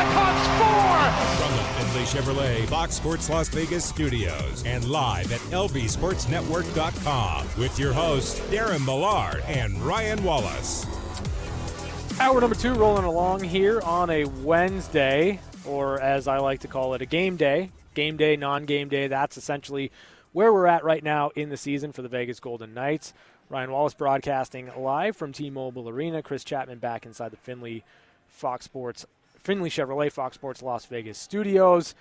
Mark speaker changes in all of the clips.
Speaker 1: Knights five, Blackhawks four.
Speaker 2: From the Findlay Chevrolet Fox Sports Las Vegas studios and live at lvsportsnetwork.com with your hosts Darren Millard and Ryan Wallace.
Speaker 3: Hour number two rolling along here on a Wednesday, or as I like to call it, a game day. Game day, non game day. That's essentially where we're at right now in the season for the Vegas Golden Knights. Ryan Wallace broadcasting live from T Mobile Arena. Chris Chapman back inside the Findlay Fox Sports, Findlay Chevrolet Fox Sports Las Vegas studios.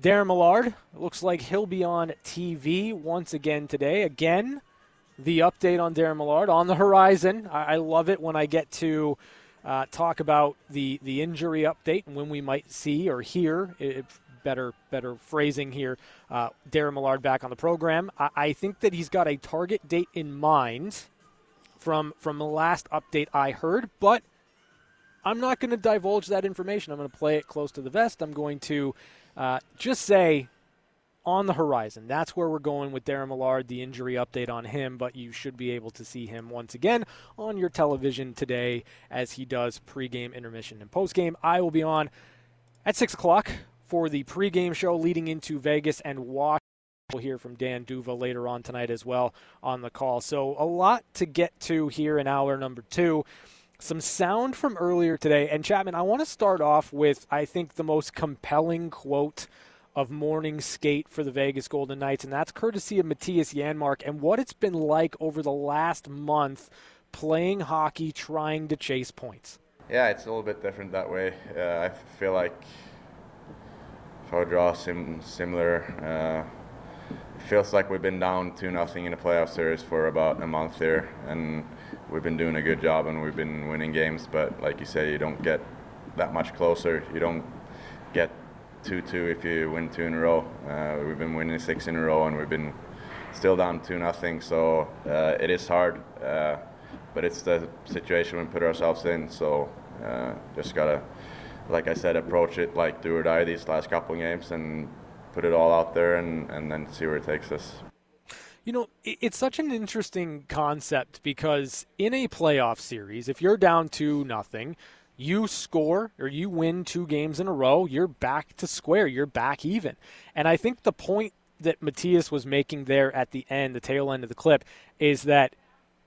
Speaker 3: Darren Millard, looks like he'll be on TV once again today. Again, the update on Darren Millard on the horizon. I, I love it when I get to uh, talk about the, the injury update and when we might see or hear, better better phrasing here, uh, Darren Millard back on the program. I, I think that he's got a target date in mind from from the last update I heard, but I'm not going to divulge that information. I'm going to play it close to the vest. I'm going to uh, just say on the horizon. That's where we're going with Darren Millard, the injury update on him, but you should be able to see him once again on your television today as he does pregame, intermission, and postgame. I will be on at 6 o'clock for the pregame show leading into Vegas and Washington. We'll hear from Dan D'Uva later on tonight as well on the call. So, a lot to get to here in hour number two some sound from earlier today. And Chapman, I want to start off with, I think, the most compelling quote of morning skate for the Vegas Golden Knights, and that's courtesy of Mattias Janmark and what it's been like over the last month playing hockey, trying to chase points.
Speaker 4: Yeah, it's a little bit different that way. Uh, I feel like if I would draw sim- similar, uh, it feels like we've been down 2 nothing in the playoff series for about a month here, and we've been doing a good job and we've been winning games. But like you say, you don't get that much closer. You don't get 2-2 if you win two in a row. Uh, we've been winning six in a row and we've been still down 2 nothing. So uh, it is hard, uh, but it's the situation we put ourselves in. So uh, just gotta, like I said, approach it like do or die these last couple games and put it all out there and, and then see where it takes us.
Speaker 3: You know, it's such an interesting concept because in a playoff series, if you're down to nothing, you score or you win two games in a row, you're back to square, you're back even. And I think the point that Mattias was making there at the end, the tail end of the clip, is that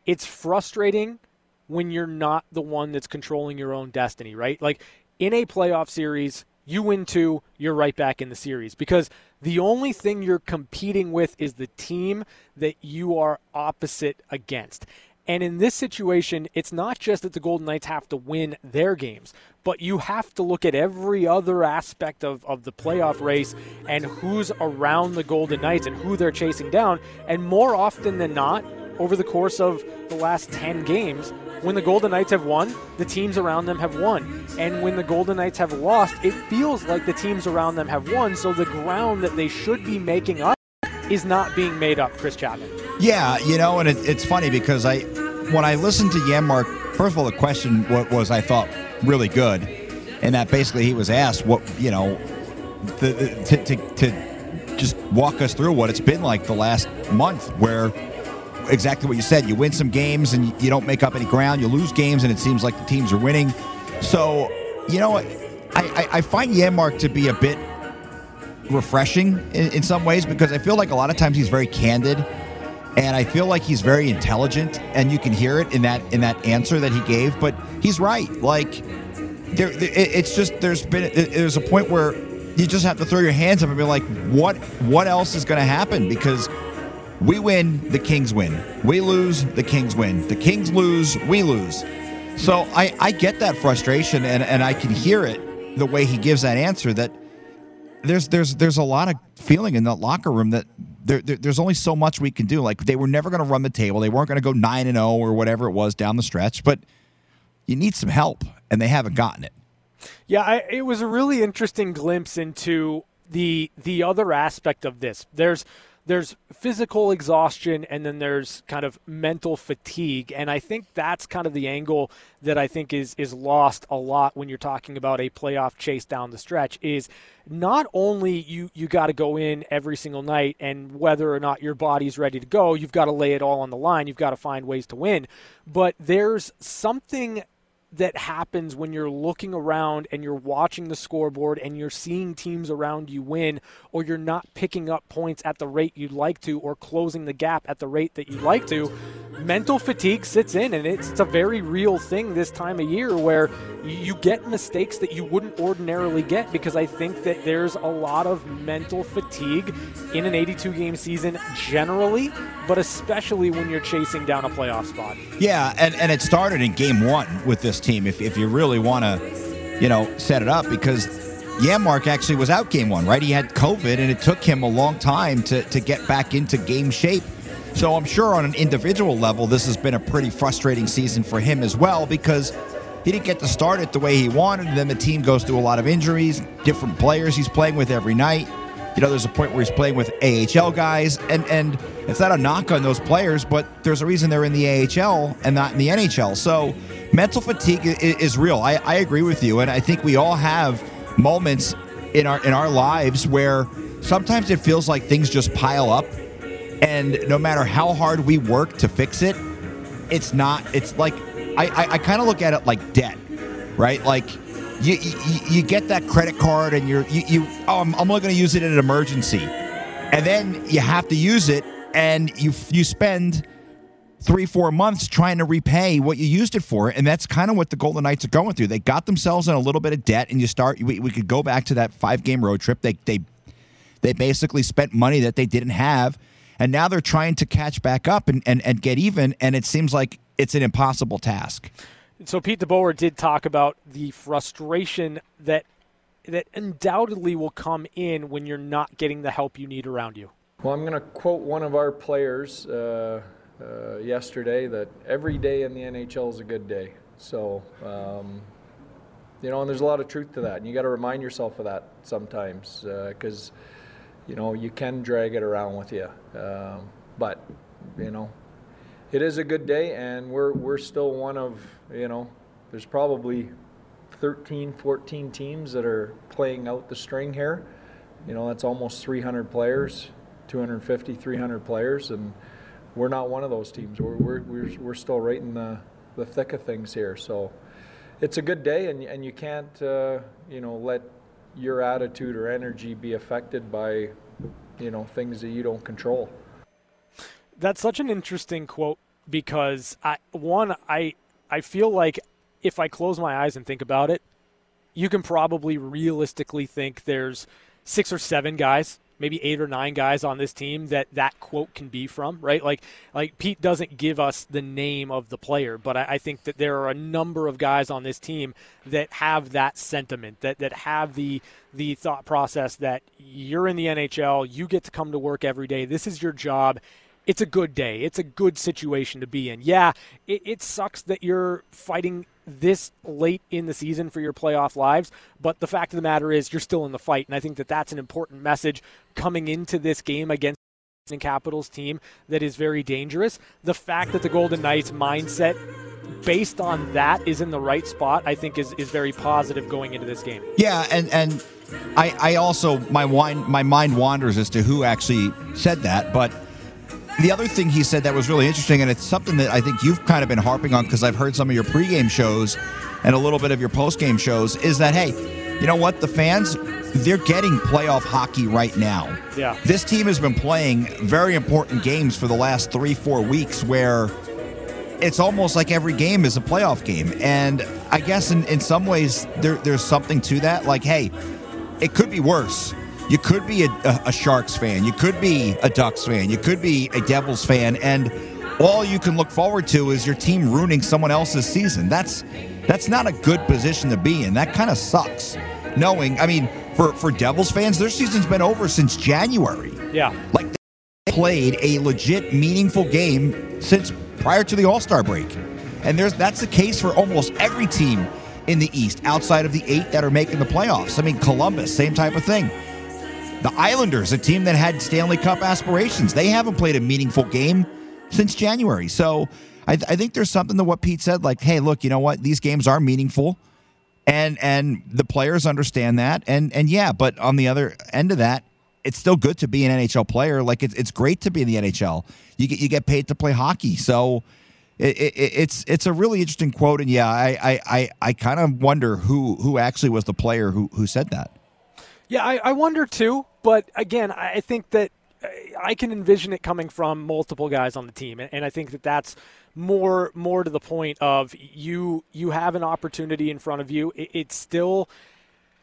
Speaker 3: it's frustrating when you're not the one that's controlling your own destiny, right? Like in a playoff series, you win two, you're right back in the series because the only thing you're competing with is the team that you are opposite against. And in this situation, it's not just that the Golden Knights have to win their games, but you have to look at every other aspect of, of the playoff race and who's around the Golden Knights and who they're chasing down. And more often than not, over the course of the last 10 games, when the Golden Knights have won, the teams around them have won. And when the Golden Knights have lost, it feels like the teams around them have won. So the ground that they should be making up is not being made up, Chris Chapman.
Speaker 5: Yeah, you know, and it, it's funny because I, when I listened to Janmark, first of all, the question was I thought really good, and that basically he was asked what you know, the, to, to, to just walk us through what it's been like the last month, where exactly what you said, you win some games and you don't make up any ground, you lose games and it seems like the teams are winning. So, you know, I, I, I find Janmark to be a bit refreshing in, in some ways because I feel like a lot of times he's very candid and I feel like he's very intelligent, and you can hear it in that in that answer that he gave. But he's right. Like, there, it's just there's been there's a point where you just have to throw your hands up and be like, what what else is going to happen? Because we win, the Kings win. We lose, the Kings win. The Kings lose, we lose. So I I get that frustration, and and I can hear it the way he gives that answer. That there's there's there's a lot of feeling in that locker room that there, there, there's only so much we can do. Like they were never going to run the table. They weren't going to go nine and zero or whatever it was down the stretch. But you need some help, and they haven't gotten it.
Speaker 3: Yeah, I, it was a really interesting glimpse into the the other aspect of this. There's there's physical exhaustion and then there's kind of mental fatigue. And i think that's kind of the angle that i think is is lost a lot when you're talking about a playoff chase down the stretch is not only you you got to go in every single night and whether or not your body's ready to go you've got to lay it all on the line you've got to find ways to win. But there's something that happens when you're looking around and you're watching the scoreboard and you're seeing teams around you win, or you're not picking up points at the rate you'd like to, or closing the gap at the rate that you'd like to. Mental fatigue sits in, and it's, it's a very real thing this time of year where you get mistakes that you wouldn't ordinarily get because I think that there's a lot of mental fatigue in an 82 game season generally, but especially when you're chasing down a playoff spot.
Speaker 5: Yeah, and, and it started in game one with this team, if, if you really want to, you know, set it up, because Janmark actually was out game one, right? He had COVID, and it took him a long time to, to get back into game shape. So I'm sure on an individual level, this has been a pretty frustrating season for him as well because he didn't get to start it the way he wanted. And then the team goes through a lot of injuries, different players he's playing with every night. You know, there's a point where he's playing with AHL guys, and and it's not a knock on those players, but there's a reason they're in the AHL and not in the NHL. So mental fatigue is, is real. I, I agree with you, and I think we all have moments in our in our lives where sometimes it feels like things just pile up, and no matter how hard we work to fix it, it's not. It's like I, I, I kind of look at it like debt, right? Like you, you, you get that credit card and you're you, you oh I'm, I'm only going to use it in an emergency, and then you have to use it and you you spend three four months trying to repay what you used it for, and that's kind of what the Golden Knights are going through. They got themselves in a little bit of debt, and you start. We, we could go back to that five game road trip. They they they basically spent money that they didn't have. And now they're trying to catch back up and, and, and get even, and it seems like it's an impossible task.
Speaker 3: So Pete DeBoer did talk about the frustration that that undoubtedly will come in when you're not getting the help you need around you.
Speaker 6: Well, I'm going to quote one of our players uh, uh, yesterday that every day in the NHL is a good day. So, um, you know, and there's a lot of truth to that, and you got to remind yourself of that sometimes because. Uh, you know, you can drag it around with you. Um, but, you know, it is a good day, and we're, we're still one of, you know, there's probably 13, 14 teams that are playing out the string here. You know, that's almost 300 players, 250, 300 players, and we're not one of those teams. We're, we're, we're, we're still right in the, the thick of things here. So it's a good day, and, and you can't, uh, you know, let your attitude or energy be affected by you know things that you don't control
Speaker 3: that's such an interesting quote because i one i i feel like if i close my eyes and think about it you can probably realistically think there's six or seven guys maybe eight or nine guys on this team that that quote can be from, right? Like, like Pete doesn't give us the name of the player, but I, I, think that there are a number of guys on this team that have that sentiment, that that have the the thought process that you're in the NHL, you get to come to work every day. This is your job it's a good day. It's a good situation to be in. Yeah, it, it, sucks that you're fighting this late in the season for your playoff lives, but the fact of the matter is you're still in the fight, and I think that that's an important message coming into this game against the Capitals team that is very dangerous. The fact that the Golden Knights mindset based on that is in the right spot, I think is, is very positive going into this game.
Speaker 5: Yeah, and and I, I also my wine my mind wanders as to who actually said that, but the other thing he said that was really interesting, and it's something that I think you've kind of been harping on because I've heard some of your pregame shows and a little bit of your postgame shows, is that, hey, you know what? The fans, they're getting playoff hockey right now.
Speaker 3: Yeah.
Speaker 5: This team has been playing very important games for the last three, four weeks where it's almost like every game is a playoff game. And I guess in, in some ways, there, there's something to that. Like, hey, it could be worse you could be a, a, Sharks fan, you could be a Ducks fan, you could be a Devils fan, and all you can look forward to is your team ruining someone else's season. That's that's not a good position to be in. That kind of sucks. Knowing, I mean, for for Devils fans, their season's been over since January.
Speaker 3: Yeah,
Speaker 5: like they played a legit, meaningful game since prior to the All Star break, and there's that's the case for almost every team in the East outside of the eight that are making the playoffs. I mean, Columbus, same type of thing. The Islanders, a team that had Stanley Cup aspirations, they haven't played a meaningful game since January. So I, th- I think there's something to what Pete said, like, hey, look, you know what? These games are meaningful. And and the players understand that. And and yeah, but on the other end of that, it's still good to be an NHL player. Like it's it's great to be in the NHL. You get you get paid to play hockey. So it, it, it's it's a really interesting quote. And yeah, I I I, I kind of wonder who who actually was the player who who said that.
Speaker 3: Yeah, I, I wonder too. But again, I think that I can envision it coming from multiple guys on the team, and I think that that's more more to the point of you you have an opportunity in front of you. It, it still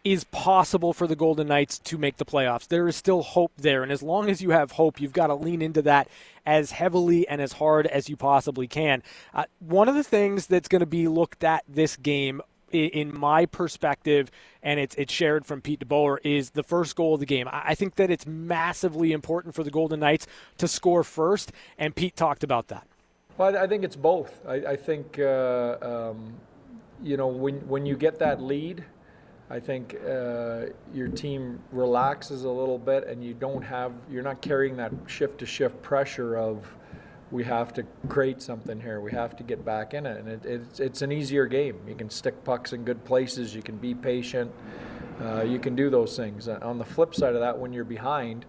Speaker 3: is possible for the Golden Knights to make the playoffs. There is still hope there, and as long as you have hope, you've got to lean into that as heavily and as hard as you possibly can. Uh, one of the things that's going to be looked at this game in my perspective, and it's it's shared from Pete DeBoer, is the first goal of the game. I think that it's massively important for the Golden Knights to score first, and Pete talked about that.
Speaker 6: Well, I think it's both. I, I think uh, um, you know when when you get that lead, I think uh, your team relaxes a little bit, and you don't have you're not carrying that shift to shift pressure of we have to create something here. We have to get back in it, and it, it's it's an easier game. You can stick pucks in good places. You can be patient. Uh, you can do those things. Uh, on the flip side of that, when you're behind,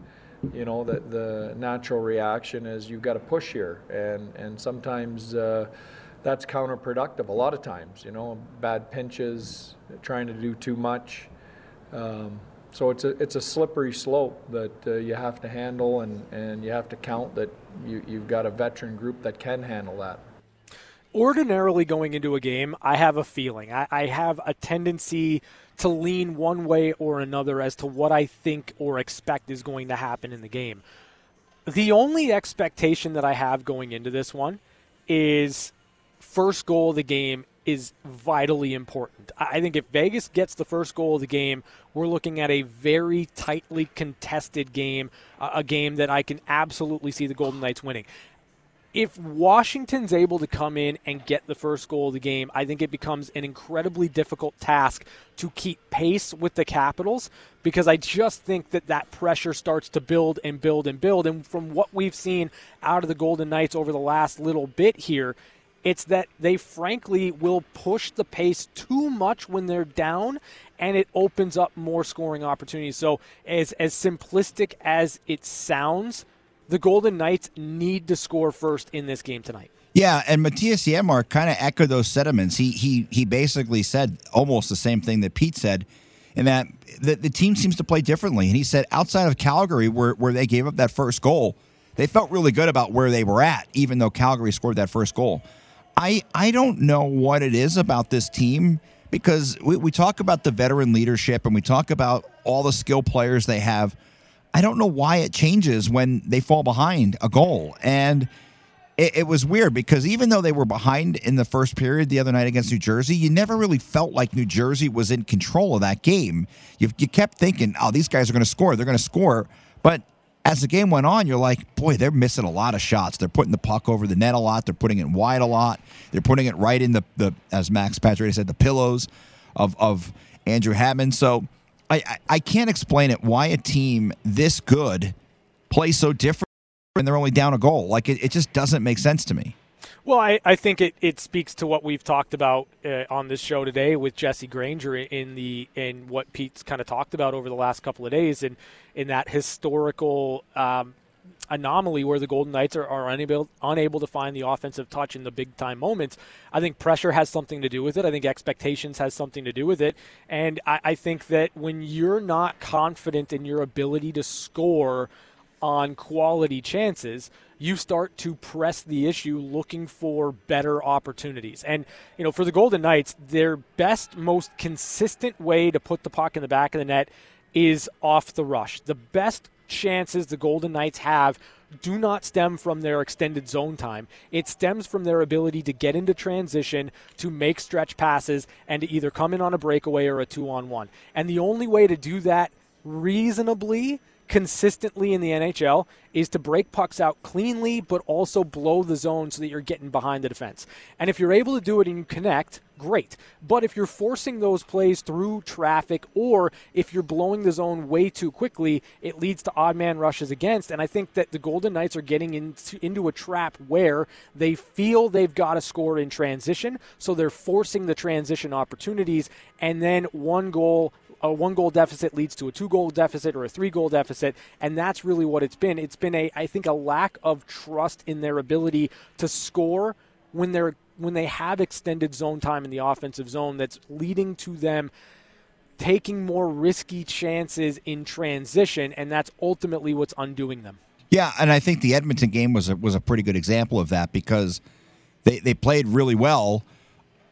Speaker 6: you know that the natural reaction is you've got to push here, and and sometimes. Uh, that's counterproductive a lot of times, you know, bad pinches, trying to do too much. Um, so it's a it's a slippery slope that uh, you have to handle, and, and you have to count that you, you've got a veteran group that can handle that.
Speaker 3: Ordinarily, going into a game, I have a feeling. I, I have a tendency to lean one way or another as to what I think or expect is going to happen in the game. The only expectation that I have going into this one is first goal of the game is vitally important. I think if Vegas gets the first goal of the game, we're looking at a very tightly contested game, a game that I can absolutely see the Golden Knights winning. If Washington's able to come in and get the first goal of the game, I think it becomes an incredibly difficult task to keep pace with the Capitals because I just think that that pressure starts to build and build and build. And from what we've seen out of the Golden Knights over the last little bit here, it's that they frankly will push the pace too much when they're down, and it opens up more scoring opportunities. So, as as simplistic as it sounds, the Golden Knights need to score first in this game tonight.
Speaker 5: Yeah, and Mattias Janmark kind of echoed those sentiments. He he he basically said almost the same thing that Pete said, in that the, the team seems to play differently. And he said outside of Calgary, where where they gave up that first goal, they felt really good about where they were at, even though Calgary scored that first goal. I I don't know what it is about this team because we, we talk about the veteran leadership and we talk about all the skill players they have. I don't know why it changes when they fall behind a goal. And it, it, was weird because even though they were behind in the first period the other night against New Jersey, you never really felt like New Jersey was in control of that game. You, you kept thinking, oh, these guys are going to score. They're going to score. But as the game went on, you're like, boy, they're missing a lot of shots. They're putting the puck over the net a lot. They're putting it wide a lot. They're putting it right in the, the as Max Pacioretty said, the pillows of, of Andrew Hammond. So I, I, I can't explain it why a team this good plays so different and they're only down a goal. Like, it, it just doesn't make sense to me.
Speaker 3: Well, I, I think it, it speaks to what we've talked about uh, on this show today with Jesse Granger in the in what Pete's kind of talked about over the last couple of days, and in that historical um, anomaly where the Golden Knights are, are unable unable to find the offensive touch in the big time moments. I think pressure has something to do with it. I think expectations has something to do with it, and I, I think that when you're not confident in your ability to score on quality chances, you start to press the issue looking for better opportunities. And, you know, for the Golden Knights, their best, most consistent way to put the puck in the back of the net is off the rush. The best chances the Golden Knights have do not stem from their extended zone time. It stems from their ability to get into transition, to make stretch passes, and to either come in on a breakaway or a two on one. And the only way to do that reasonably consistently in the NHL is to break pucks out cleanly, but also blow the zone so that you're getting behind the defense. And if you're able to do it and you connect, great. But if you're forcing those plays through traffic or if you're blowing the zone way too quickly, it leads to odd man rushes against. And I think that the Golden Knights are getting into, into a trap where they feel they've got to score in transition, so they're forcing the transition opportunities, and then one goal a one goal deficit leads to a two goal deficit or a three goal deficit, and that's really what it's been. It's been a I think a lack of trust in their ability to score when they're when they have extended zone time in the offensive zone that's leading to them taking more risky chances in transition, and that's ultimately what's undoing them.
Speaker 5: Yeah, and I think the Edmonton game was a, was a pretty good example of that because they, they played really well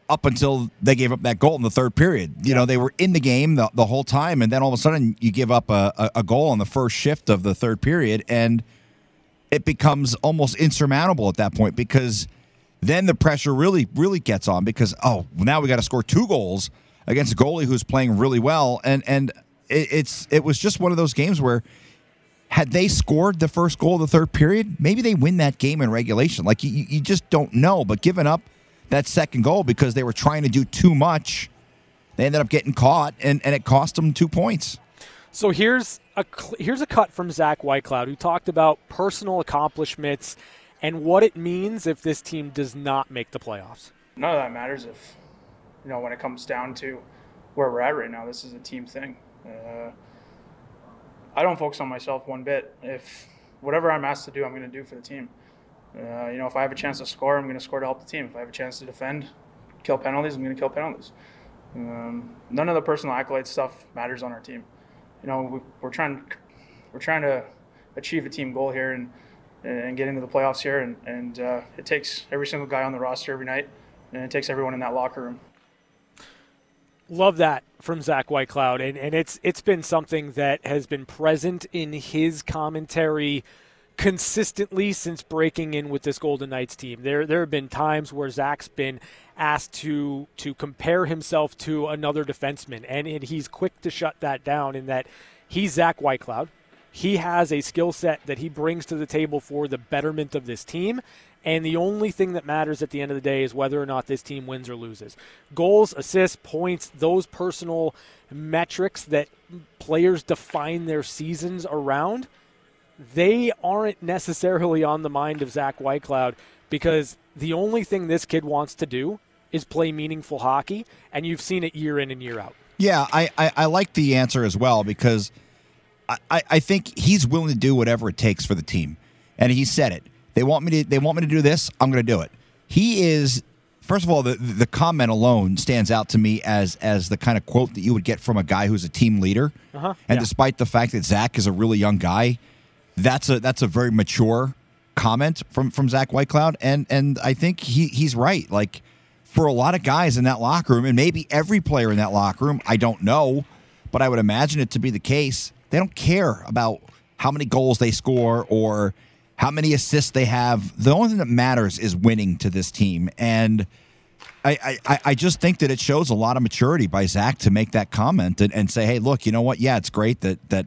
Speaker 5: up until they gave up that goal in the third period. You know, they were in the game the, the whole time, and then all of a sudden you give up a, a, a goal on the first shift of the third period, and it becomes almost insurmountable at that point because then the pressure really, really gets on because, oh, now we got to score two goals against a goalie who's playing really well. And, and it, it's it was just one of those games where had they scored the first goal of the third period, maybe they win that game in regulation. Like you, you just don't know. But giving up that second goal because they were trying to do too much. They ended up getting caught, and, and it cost them two points.
Speaker 3: So here's a here's a cut from Zach Whitecloud, who talked about personal accomplishments and what it means if this team does not make the playoffs.
Speaker 7: None of that matters if you know when it comes down to where we're at right now. This is a team thing. Uh, I don't focus on myself one bit. If whatever I'm asked to do, I'm going to do for the team. Uh, you know, if I have a chance to score, I'm going to score to help the team. If I have a chance to defend, kill penalties, I'm going to kill penalties. Um, none of the personal accolade stuff matters on our team. You know, we, we're trying we're trying to achieve a team goal here and and get into the playoffs here, and and uh, it takes every single guy on the roster every night, and it takes everyone in that locker room.
Speaker 3: Love that from Zach Whitecloud, and and it's it's been something that has been present in his commentary consistently since breaking in with this Golden Knights team. There there have been times where Zach's been asked to to compare himself to another defenseman, and, and he's quick to shut that down in that he's Zach Whitecloud. He has a skill set that he brings to the table for the betterment of this team. And the only thing that matters at the end of the day is whether or not this team wins or loses. Goals, assists, points, those personal metrics that players define their seasons around – they aren't necessarily on the mind of Zach Whitecloud because the only thing this kid wants to do is play meaningful hockey, and you've seen it year in and year out.
Speaker 5: Yeah, I, I, I like the answer as well because I, I think he's willing to do whatever it takes for the team. And he said it. They want me to they want me to do this, I'm gonna do it. He is first of all, the the comment alone stands out to me as as the kind of quote that you would get from a guy who's a team leader. Uh-huh. And yeah. despite the fact that Zach is a really young guy, that's a that's a very mature comment from from Zach Whitecloud, and and I think he he's right. Like for a lot of guys in that locker room, and maybe every player in that locker room, I don't know, but I would imagine it to be the case. They don't care about how many goals they score or how many assists they have. The only thing that matters is winning to this team, and. I, I, I just think that it shows a lot of maturity by Zach to make that comment and, and say, hey, look, you know what? Yeah, it's great that that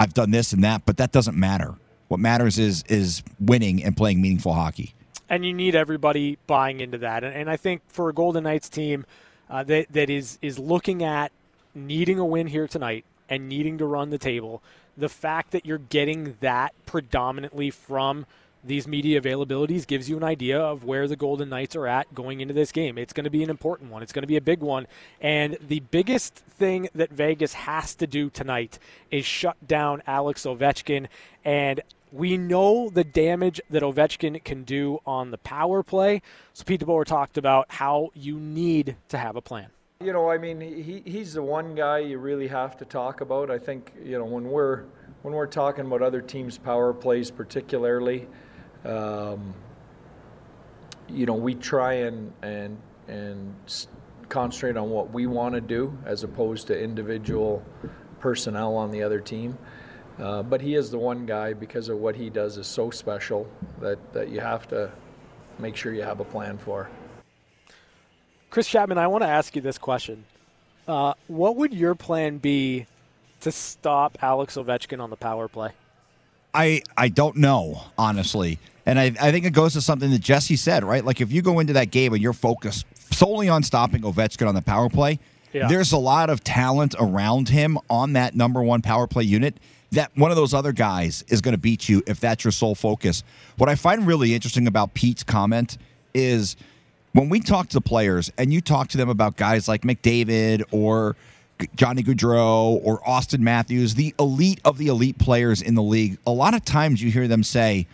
Speaker 5: I've done this and that, but that doesn't matter. What matters is is winning and playing meaningful hockey.
Speaker 3: And you need everybody buying into that. And, and I think for a Golden Knights team uh, that that is is looking at needing a win here tonight and needing to run the table, the fact that you're getting that predominantly from these media availabilities gives you an idea of where the Golden Knights are at going into this game. It's going to be an important one. It's going to be a big one. And the biggest thing that Vegas has to do tonight is shut down Alex Ovechkin. And we know the damage that Ovechkin can do on the power play. So Pete DeBoer talked about how you need to have a plan.
Speaker 6: You know, I mean, he, he's the one guy you really have to talk about. I think, you know, when we're when we're talking about other teams' power plays particularly, um, you know, we try and and and concentrate on what we want to do as opposed to individual personnel on the other team. Uh, but he is the one guy because of what he does is so special that, that you have to make sure you have a plan for.
Speaker 3: Chris Chapman, I want to ask you this question. Uh, what would your plan be to stop Alex Ovechkin on the power play?
Speaker 5: I I don't know honestly, and I I think it goes to something that Jesse said right. Like if you go into that game and you're focused solely on stopping Ovechkin on the power play,
Speaker 3: Yeah.
Speaker 5: there's a lot of talent around him on that number one power play unit. That one of those other guys is going to beat you if that's your sole focus. What I find really interesting about Pete's comment is when we talk to the players and you talk to them about guys like McDavid or Johnny Gaudreau or Austin Matthews, the elite of the elite players in the league, a lot of times you hear them say,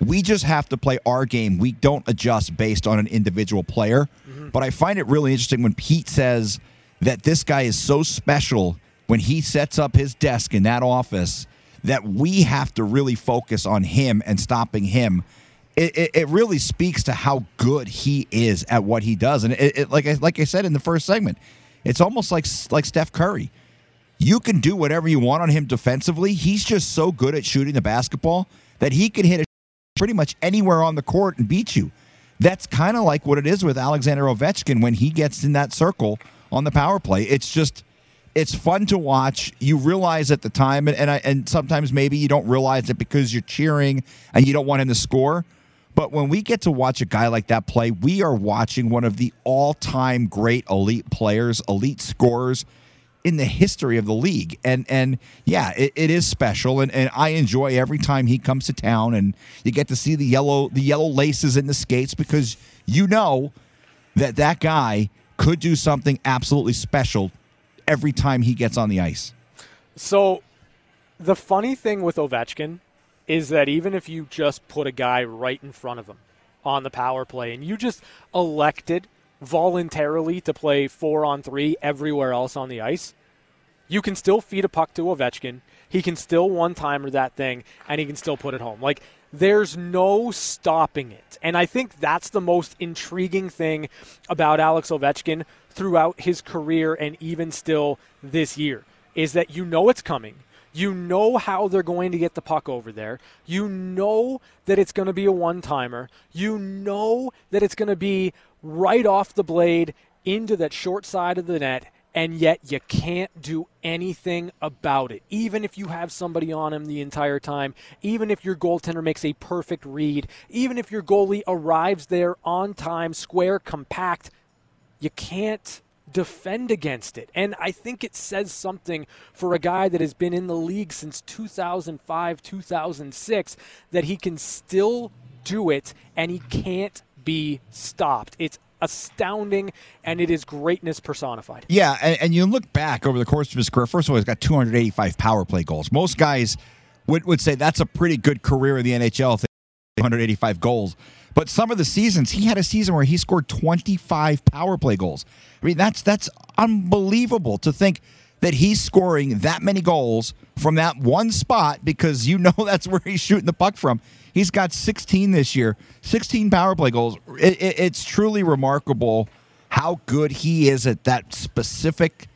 Speaker 5: we just have to play our game. We don't adjust based on an individual player. Mm-hmm. But I find it really interesting when Pete says that this guy is so special when he sets up his desk in that office that we have to really focus on him and stopping him it, it, it really speaks to how good he is at what he does. And it, it, like I, like I said in the first segment, it's almost like like Steph Curry. You can do whatever you want on him defensively. He's just so good at shooting the basketball that he can hit it pretty much anywhere on the court and beat you. That's kind of like what it is with Alexander Ovechkin when he gets in that circle on the power play. It's just it's fun to watch. You realize at the time, and and, I, and sometimes maybe you don't realize it because you're cheering and you don't want him to score. But when we get to watch a guy like that play, we are watching one of the all-time great elite players, elite scorers in the history of the league. And and yeah, it, it is special and, and I enjoy every time he comes to town and you get to see the yellow the yellow laces in the skates because you know that that guy could do something absolutely special every time he gets on the ice.
Speaker 3: So, the funny thing with Ovechkin is that even if you just put a guy right in front of him on the power play and you just elected voluntarily to play four on three everywhere else on the ice, you can still feed a puck to Ovechkin. He can still one timer that thing and he can still put it home. Like, there's no stopping it. And I think that's the most intriguing thing about Alex Ovechkin throughout his career and even still this year is that you know it's coming. You know how they're going to get the puck over there. You know that it's going to be a one timer. You know that it's going to be right off the blade into that short side of the net, and yet you can't do anything about it. Even if you have somebody on him the entire time, even if your goaltender makes a perfect read, even if your goalie arrives there on time, square, compact, you can't defend against it. And I think it says something for a guy that has been in the league since 2005, 2006, that he can still do it and he can't be stopped. It's astounding and it is greatness personified.
Speaker 5: Yeah, and, and you look back over the course of his career. First of all, he's got 285 power play goals. Most guys would, would say that's a pretty good career in the NHL. if they- 185 goals. But some of the seasons, he had a season where he scored 25 power play goals. I mean, that's that's unbelievable to think that he's scoring that many goals from that one spot because you know that's where he's shooting the puck from. He's got 16 this year, 16 power play goals. It, it, it's truly remarkable how good he is at that specific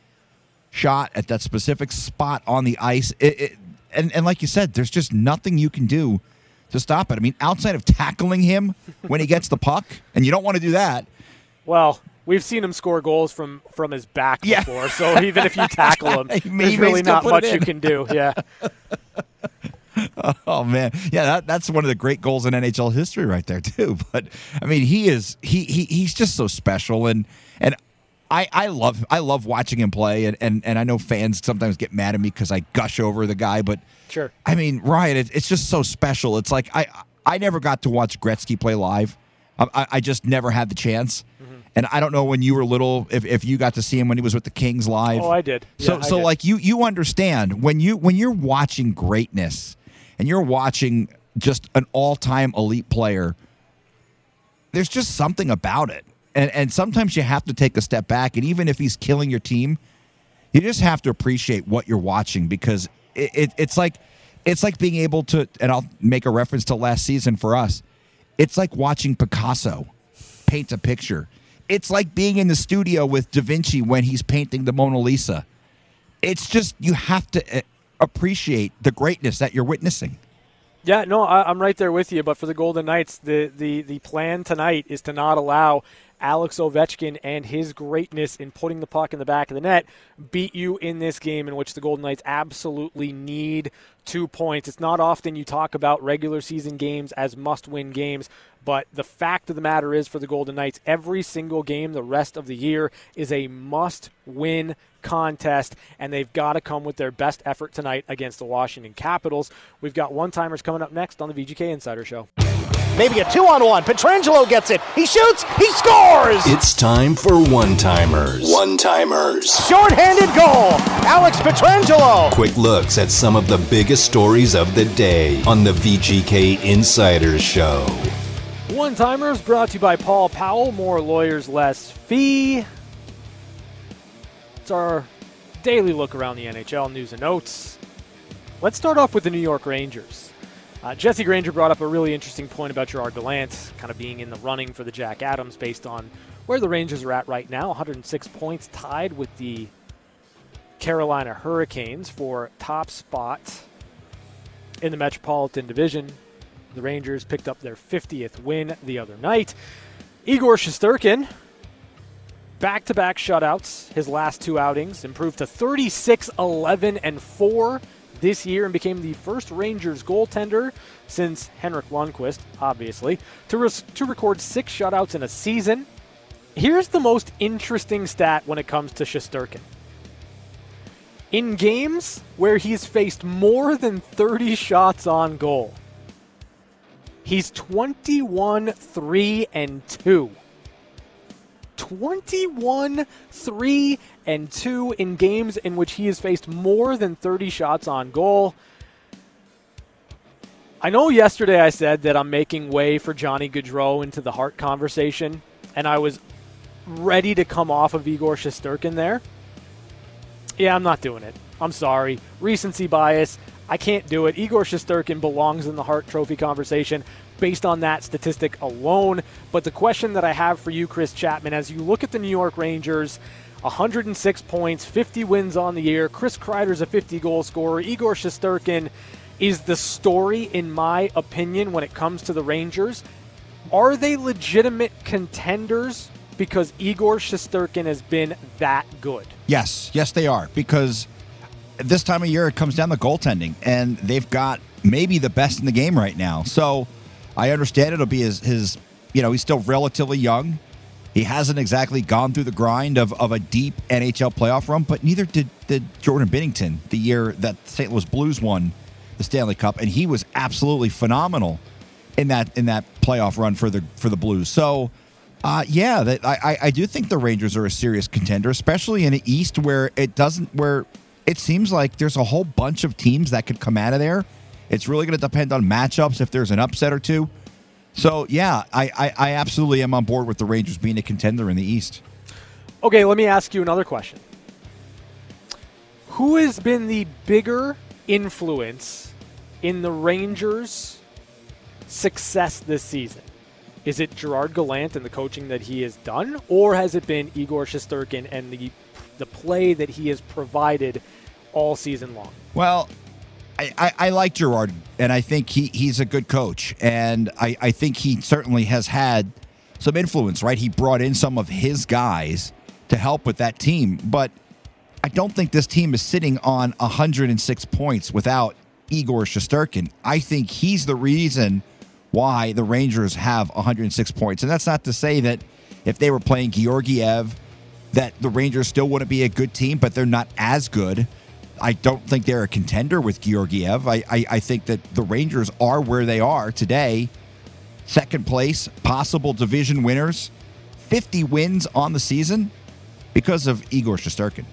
Speaker 5: shot at that specific spot on the ice. It, and, and like you said, there's just nothing you can do to stop it. I mean, outside of tackling him when he gets the puck, and you don't want to do that.
Speaker 3: Well, we've seen him score goals from from his back
Speaker 5: Yeah.
Speaker 3: before, so even if you tackle him, there's really not much you can do. Yeah.
Speaker 5: Oh man, yeah, that, that's one of the great goals in NHL history right there too. But I mean, he is he, he he's just so special, and and I I love I love watching him play, and and, and I know fans sometimes get mad at me because I gush over the guy, but
Speaker 3: Sure.
Speaker 5: I mean, Ryan, it, it's just so special. It's like I I never got to watch Gretzky play live. I, I- I just never had the chance.
Speaker 3: Mm-hmm.
Speaker 5: And I don't know when you were little if, if you got to see him when he was with the Kings live.
Speaker 3: Oh, I did.
Speaker 5: So
Speaker 3: Yeah,
Speaker 5: so
Speaker 3: did.
Speaker 5: like you you understand when you when you're watching greatness and you're watching just an all-time elite player there's just something about it. And and sometimes you have to take a step back and even if he's killing your team you just have to appreciate what you're watching because it, it, it's like it's like being able to and I'll make a reference to last season for us. It's like watching Picasso paint a picture. It's like being in the studio with Da Vinci when he's painting the Mona Lisa. It's just you have to uh, appreciate the greatness that you're witnessing.
Speaker 3: Yeah, no, I, I'm right there with you. But for the Golden Knights, the, the, the plan tonight is to not allow Alex Ovechkin and his greatness in putting the puck in the back of the net beat you in this game in which the Golden Knights absolutely need two points. It's not often you talk about regular season games as must win games, but the fact of the matter is for the Golden Knights, every single game the rest of the year is a must win contest, and they've got to come with their best effort tonight against the Washington Capitals. We've got one timers coming up next on the VGK Insider Show.
Speaker 8: Maybe a two on one. Pietrangelo gets it. He shoots. He scores.
Speaker 9: It's time for one timers. One timers.
Speaker 8: Short-handed goal. Alex Pietrangelo.
Speaker 9: Quick looks at some of the biggest stories of the day on the VGK Insiders Show.
Speaker 3: One timers brought to you by Paul Powell. More lawyers, less fee. It's our daily look around the NHL news and notes. Let's start off with the New York Rangers. Uh, Jesse Granger brought up a really interesting point about Gerard Gallant kind of being in the running for the Jack Adams based on where the Rangers are at right now 106 points, tied with the Carolina Hurricanes for top spot in the Metropolitan Division. The Rangers picked up their 50th win the other night. Igor Shesterkin, back to back shutouts, his last two outings, improved to 36 11 and 4 this year and became the first Rangers goaltender since Henrik Lundqvist, obviously, to, res- to record six shutouts in a season. Here's the most interesting stat when it comes to Shesterkin. In games where he's faced more than 30 shots on goal, he's 21 3 and 2. 21 3 and 2 in games in which he has faced more than 30 shots on goal. I know yesterday I said that I'm making way for Johnny Gaudreau into the Hart conversation, and I was ready to come off of Igor Shesterkin there. Yeah, I'm not doing it. I'm sorry. Recency bias. I can't do it. Igor Shesterkin belongs in the Hart Trophy conversation based on that statistic alone. But the question that I have for you, Chris Chapman, as you look at the New York Rangers, 106 points, 50 wins on the year. Chris Kreider's a 50 goal scorer. Igor Shesterkin is the story, in my opinion, when it comes to the Rangers. Are they legitimate contenders because Igor Shesterkin has been that good?
Speaker 5: Yes, yes, they are. Because this time of year, it comes down to goaltending, and they've got maybe the best in the game right now. So I understand it'll be his, his you know, he's still relatively young. He hasn't exactly gone through the grind of, of a deep NHL playoff run, but neither did, did Jordan Binnington the year that St. Louis Blues won the Stanley Cup, and he was absolutely phenomenal in that in that playoff run for the for the Blues. So, uh, yeah, that I I do think the Rangers are a serious contender, especially in the East where it doesn't where it seems like there's a whole bunch of teams that could come out of there. It's really going to depend on matchups if there's an upset or two. So yeah, I, I, I absolutely am on board with the Rangers being a contender in the East.
Speaker 3: Okay, let me ask you another question. Who has been the bigger influence in the Rangers' success this season? Is it Gerard Gallant and the coaching that he has done, or has it been Igor Shesterkin and the the play that he has provided all season long?
Speaker 5: Well, I, I, like Gerard, and I think he, he's a good coach. And I, I think he certainly has had some influence, right? He brought in some of his guys to help with that team. But I don't think this team is sitting on 106 points without Igor Shesterkin. I think he's the reason why the Rangers have 106 points. And that's not to say that if they were playing Georgiev, that the Rangers still wouldn't be a good team, but they're not as good. I don't think they're a contender with Georgiev. I, I, I, think that the Rangers are where they are today. Second place, possible division winners, 50 wins on the season because of Igor Shesterkin.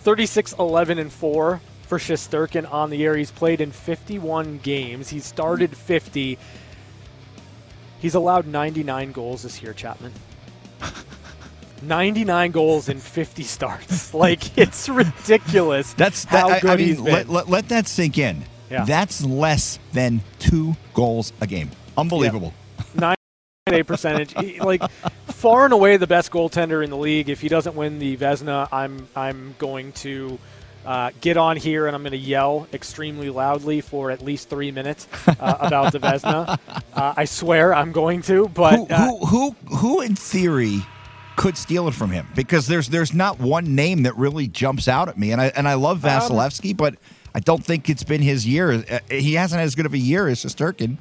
Speaker 3: 36 11 and 4 for Shesterkin on the year. He's played in 51 games. He's started 50. He's allowed 99 goals this year, Chapman. 99 goals in 50 starts. Like it's ridiculous.
Speaker 5: That's
Speaker 3: that, how good
Speaker 5: I mean,
Speaker 3: he's been.
Speaker 5: Let, let, let, that sink in.
Speaker 3: Yeah.
Speaker 5: That's less than two goals a game. Unbelievable.
Speaker 3: Yeah. Nine percentage, like far and away the best goaltender in the league. If he doesn't win the Vezina, I'm I'm going to uh, get on here and I'm going to yell extremely loudly for at least three minutes uh, about the Vezina. Uh, I swear I'm going to. But
Speaker 5: who,
Speaker 3: uh,
Speaker 5: who, who, who, in theory, could steal it from him? Because there's there's not one name that really jumps out at me, and I and I love
Speaker 3: Um,
Speaker 5: Vasilevskiy, but I don't think it's been his year. Uh, He hasn't had as good of a year as Sturkin.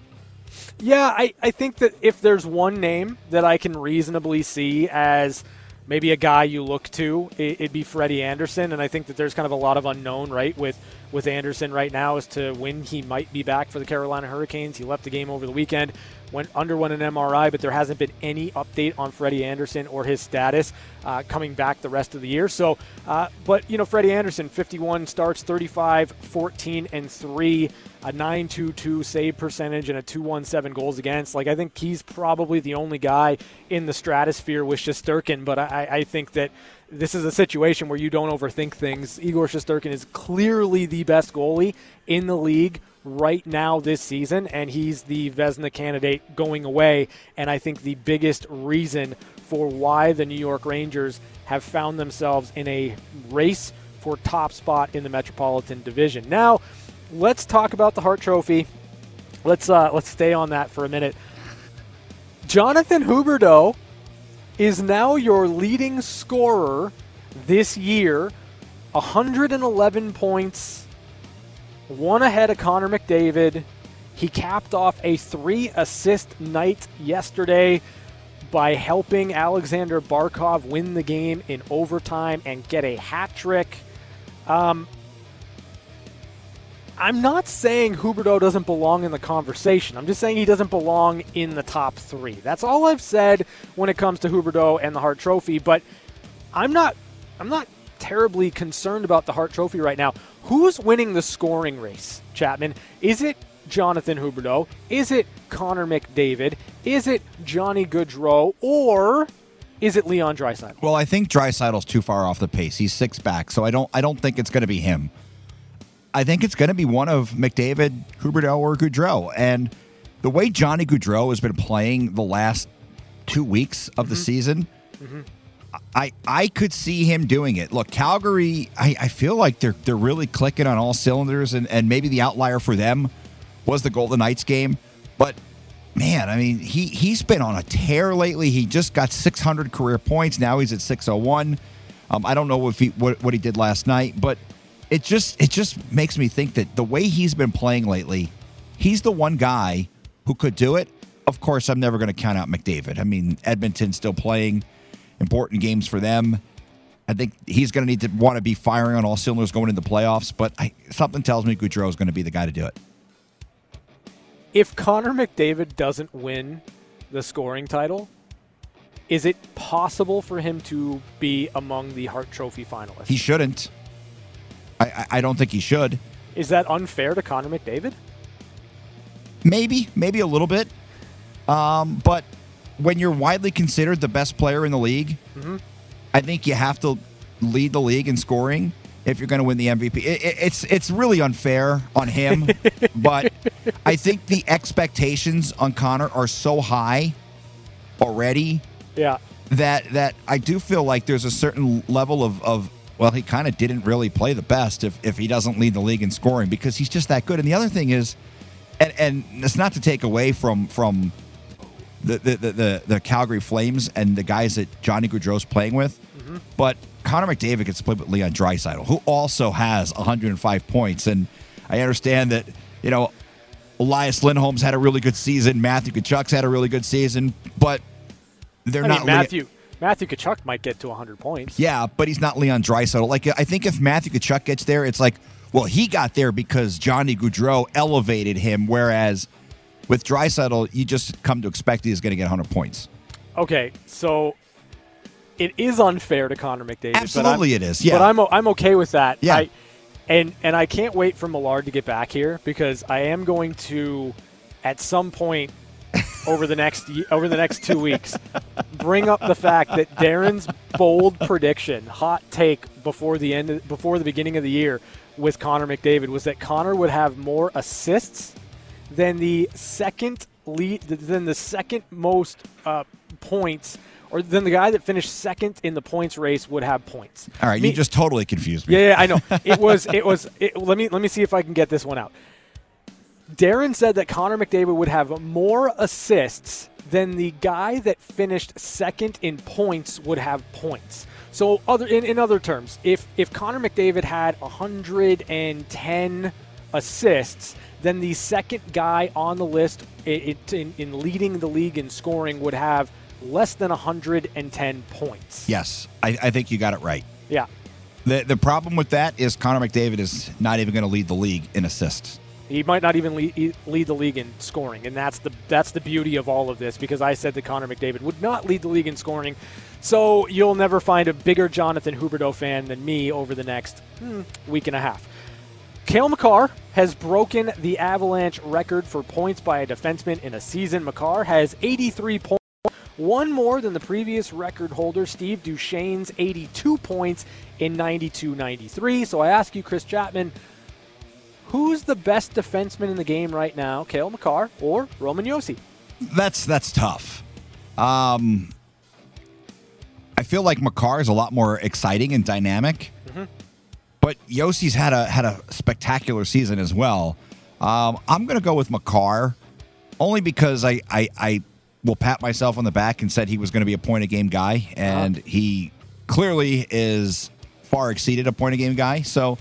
Speaker 3: Yeah, I, I think that if there's one name that I can reasonably see as maybe a guy you look to, it, it'd be Freddie Andersen. And I think that there's kind of a lot of unknown, right, with, with Andersen right now as to when he might be back for the Carolina Hurricanes. He left the game over the weekend, went underwent an MRI, but there hasn't been any update on Freddie Andersen or his status uh, coming back the rest of the year. So, uh, but, you know, Freddie Andersen, 51 starts, 35, 14, and 3 a 922 save percentage and a 217 goals against. Like, I think he's probably the only guy in the stratosphere with Shesterkin, but I, I think that this is a situation where you don't overthink things. Igor Shesterkin is clearly the best goalie in the league right now this season, and he's the Vezina candidate going away. And I think the biggest reason for why the New York Rangers have found themselves in a race for top spot in the Metropolitan Division. Now, let's talk about the Hart Trophy. Let's uh, let's stay on that for a minute. Jonathan Huberdeau is now your leading scorer this year, 111 points, one ahead of Connor McDavid. He capped off a three assist night yesterday by helping Alexander Barkov win the game in overtime and get a hat trick. Um, I'm not saying Huberdeau doesn't belong in the conversation. I'm just saying he doesn't belong in the top three. That's all I've said when it comes to Huberdeau and the Hart Trophy. But I'm not. I'm not terribly concerned about the Hart Trophy right now. Who's winning the scoring race, Chapman? Is it Jonathan Huberdeau? Is it Connor McDavid? Is it Johnny Gaudreau? Or is it Leon Draisaitl?
Speaker 5: Well, I think Draisaitl's too far off the pace. He's six back, so I don't I don't think it's going to be him. I think it's going to be one of McDavid, Huberdeau, or Gaudreau. And the way Johnny Gaudreau has been playing the last two weeks of the season, I I could see him doing it. Look, Calgary, I, I feel like they're they're really clicking on all cylinders, and, and maybe the outlier for them was the Golden Knights game. But man, I mean, he he's been on a tear lately. He just got 600 career points. Now he's at 601. Um, I don't know if he what, what he did last night, but it just it just makes me think that the way he's been playing lately, he's the one guy who could do it. Of course, I'm never going to count out McDavid. I mean, Edmonton's still playing important games for them. I think he's going to need to want to be firing on all cylinders going into the playoffs. But I, something tells me Gaudreau is going to be the guy to do it.
Speaker 3: if Connor McDavid doesn't win the scoring title, is it possible for him to be among the Hart Trophy finalists?
Speaker 5: He shouldn't. I, I, don't think he should.
Speaker 3: is that unfair to Connor McDavid?
Speaker 5: Maybe, maybe a little bit. Um, but when you're widely considered the best player in the league, I think you have to lead the league in scoring if you're going to win the MVP. It, it, it's it's really unfair on him, but I think the expectations on Connor are so high already
Speaker 3: Yeah.
Speaker 5: that that I do feel like there's a certain level of, of well, he kind of didn't really play the best if, if he doesn't lead the league in scoring because he's just that good. And the other thing is, and and it's not to take away from from the the the, the, the Calgary Flames and the guys that Johnny Gaudreau's playing with, mm-hmm. but Connor McDavid gets split with Leon Draisaitl, who also has 105 points. And I understand that you know Elias Lindholm's had a really good season, Matthew Tkachuk's had a really good season, but they're
Speaker 3: I
Speaker 5: not
Speaker 3: mean,
Speaker 5: Leo-
Speaker 3: Matthew Matthew Tkachuk might get to 100 points.
Speaker 5: yeah, but he's not Leon Draisaitl. Like I think if Matthew Tkachuk gets there, it's like, well, he got there because Johnny Gaudreau elevated him, whereas with Draisaitl, you just come to expect he's going to get 100 points.
Speaker 3: Okay, so it is unfair to Connor McDavid.
Speaker 5: Absolutely it is, yeah.
Speaker 3: But I'm I'm okay with that.
Speaker 5: Yeah.
Speaker 3: I, and and I can't wait for Millard to get back here because I am going to, at some point, over the next over the next two weeks, bring up the fact that Darren's bold prediction, hot take before the end of, before the beginning of the year with Connor McDavid was that Connor would have more assists than the second lead than the second most uh, points or then the guy that finished second in the points race would have points.
Speaker 5: All right,
Speaker 3: Me-
Speaker 5: you just totally confused me.
Speaker 3: Yeah, yeah, I know. It was it was it, let me let me see if I can get this one out. Darren said that Connor McDavid would have more assists than the guy that finished second in points would have points. So other in, in other terms, if if Connor McDavid had 110 assists, then the second guy on the list i- it, in, in leading the league in scoring would have less than 110 points.
Speaker 5: Yes, I, I think you got it right.
Speaker 3: Yeah.
Speaker 5: The the problem with that is Connor McDavid is not even going to lead the league in assists.
Speaker 3: He might not even lead, the league in scoring, and that's the that's the beauty of all of this. Because I said that Connor McDavid would not lead the league in scoring, so you'll never find a bigger Jonathan Huberdeau fan than me over the next hmm, week and a half. Cale Makar has broken the Avalanche record for points by a defenseman in a season. Makar has 83 points, one more than the previous record holder, Steve Duchesne's 82 points in 92 93. So I ask you, Chris Chapman, who's the best defenseman in the game right now, Cale Makar or Roman Josi?
Speaker 5: That's that's tough. Um, I feel like Makar is a lot more exciting and dynamic, but Josi's had a had a spectacular season as well. Um, I'm going to go with Makar only because I, I I will pat myself on the back and said he was going to be a point a game guy, and he clearly is far exceeded a point a game guy. So.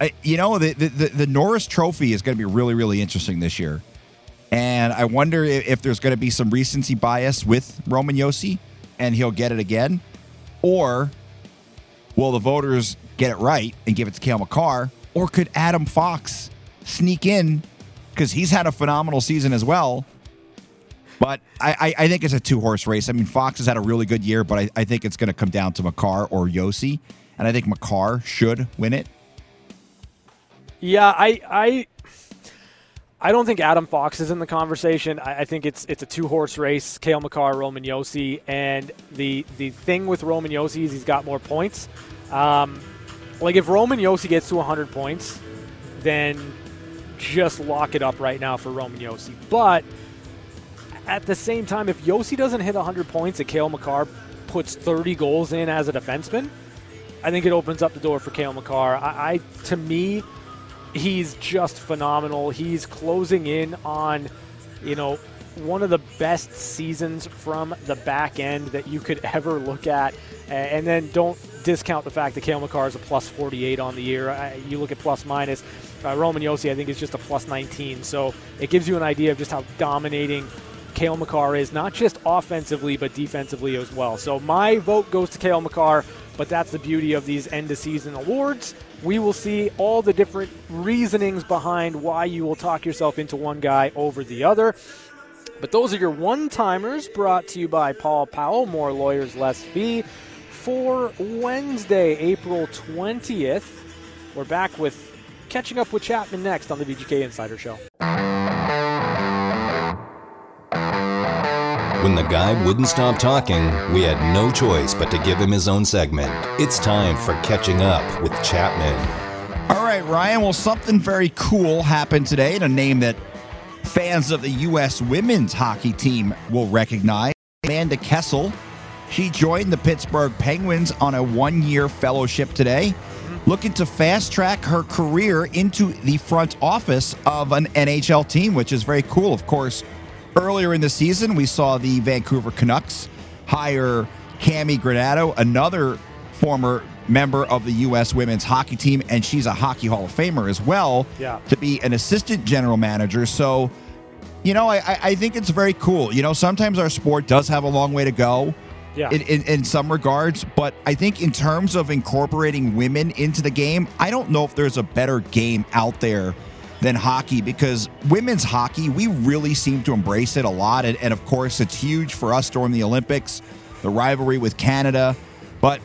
Speaker 5: I, you know the, the the Norris Trophy is going to be really really interesting this year, and I wonder if, if there's going to be some recency bias with Roman Josi, and he'll get it again, or will the voters get it right and give it to Cale Makar, or could Adam Fox sneak in because he's had a phenomenal season as well. But I, I, I think it's a two horse race. I mean, Fox has had a really good year, but I, I think it's going to come down to Makar or Josi, and I think Makar should win it.
Speaker 3: Yeah, I I I don't think Adam Fox is in the conversation. I, I think it's it's a two horse race: Cale Makar, Roman Josi, and the the thing with Roman Josi is he's got more points. Um, like if Roman Josi gets to 100 points, then just lock it up right now for Roman Josi. But at the same time, if Josi doesn't hit 100 points and Cale Makar puts 30 goals in as a defenseman, I think it opens up the door for Cale Makar. I, I to me, he's just phenomenal. He's closing in on, you know, one of the best seasons from the back end that you could ever look at. And then don't discount the fact that Cale Makar is a plus 48 on the year. You look at plus minus. Uh, Roman Josi, I think, is just a plus 19. So it gives you an idea of just how dominating Cale Makar is, not just offensively, but defensively as well. So my vote goes to Cale Makar, but that's the beauty of these end of season awards. We will see all the different reasonings behind why you will talk yourself into one guy over the other. But those are your one timers brought to you by Paul Powell, more lawyers, less fee. For Wednesday, April 20th, we're back with catching up with Chapman next on the VGK Insider Show.
Speaker 9: When the guy wouldn't stop talking, we had no choice but to give him his own segment. It's time for Catching Up with Chapman.
Speaker 5: All right, Ryan. Well, something very cool happened today, and a name that fans of the U.S. women's hockey team will recognize. Amanda Kessel. She joined the Pittsburgh Penguins on a one year fellowship today, looking to fast track her career into the front office of an NHL team, which is very cool. Of course, earlier in the season, we saw the Vancouver Canucks hire Cammi Granato, another former member of the U.S. women's hockey team, and she's a Hockey Hall of Famer as well,
Speaker 3: Yeah.
Speaker 5: to be an assistant general manager. So, you know, I, I- think it's very cool. You know, sometimes our sport does have a long way to go
Speaker 3: Yeah.
Speaker 5: in, in, in some regards, but I think in terms of incorporating women into the game, I don't know if there's a better game out there than hockey because women's hockey, we really seem to embrace it a lot. And, and of course, it's huge for us during the Olympics, the rivalry with Canada. But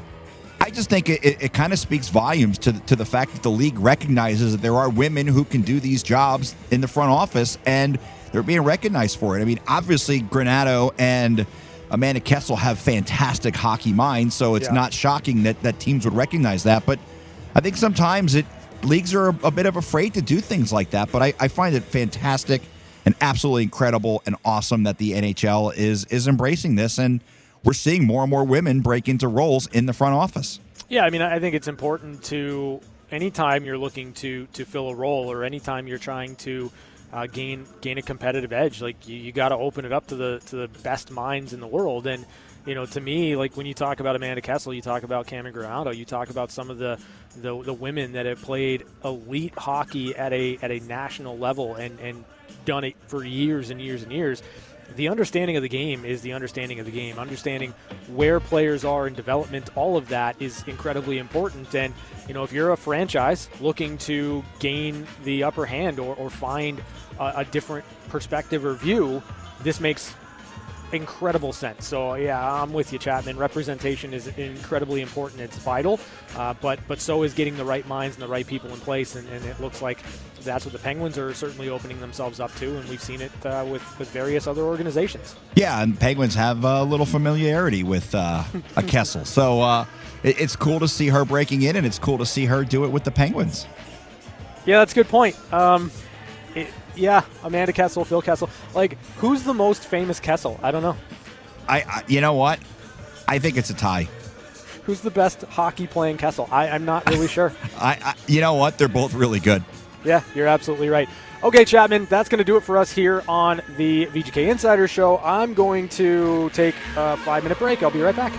Speaker 5: I just think it, it, it kind of speaks volumes to, to the fact that the league recognizes that there are women who can do these jobs in the front office and they're being recognized for it. I mean, obviously, Granato and Amanda Kessel have fantastic hockey minds, so it's
Speaker 3: Yeah.
Speaker 5: not shocking that, that teams would recognize that. But I think sometimes it leagues are a, a bit of afraid to do things like that. But I, I find it fantastic and absolutely incredible and awesome that the NHL is is embracing this and we're seeing more and more women break into roles in the front office.
Speaker 3: Yeah, I mean, I think it's important to anytime you're looking to to fill a role or anytime you're trying to uh, gain gain a competitive edge, like you, you got to open it up to the to the best minds in the world. And you know, to me, like when you talk about Amanda Kessel, you talk about Cammi Granato, you talk about some of the, the the women that have played elite hockey at a at a national level and and done it for years and years and years the understanding of the game is the understanding of the game. Understanding where players are in development, all of that is incredibly important. And, you know, if you're a franchise looking to gain the upper hand or, or find a, a different perspective or view, this makes incredible sense. So yeah, I'm with you, Chapman. Representation is incredibly important. It's vital, uh, but but so is getting the right minds and the right people in place. And, and, it looks like that's what the Penguins are certainly opening themselves up to, and we've seen it uh, with with various other organizations.
Speaker 5: Yeah, and Penguins have a little familiarity with uh, a Kessel, so uh, it, it's cool to see her breaking in, and it's cool to see her do it with the Penguins.
Speaker 3: Yeah, that's a good point. Um, it, yeah, Amanda Kessel, Phil Kessel. Like, who's the most famous Kessel? I don't know.
Speaker 5: I, I you know what? I think it's a tie.
Speaker 3: Who's the best hockey playing Kessel? I, I'm not really sure.
Speaker 5: I, I, you know what? They're both really good.
Speaker 3: Yeah, you're absolutely right. Okay, Chapman, that's going to do it for us here on the VGK Insider Show. I'm going to take a five minute break. I'll be right back.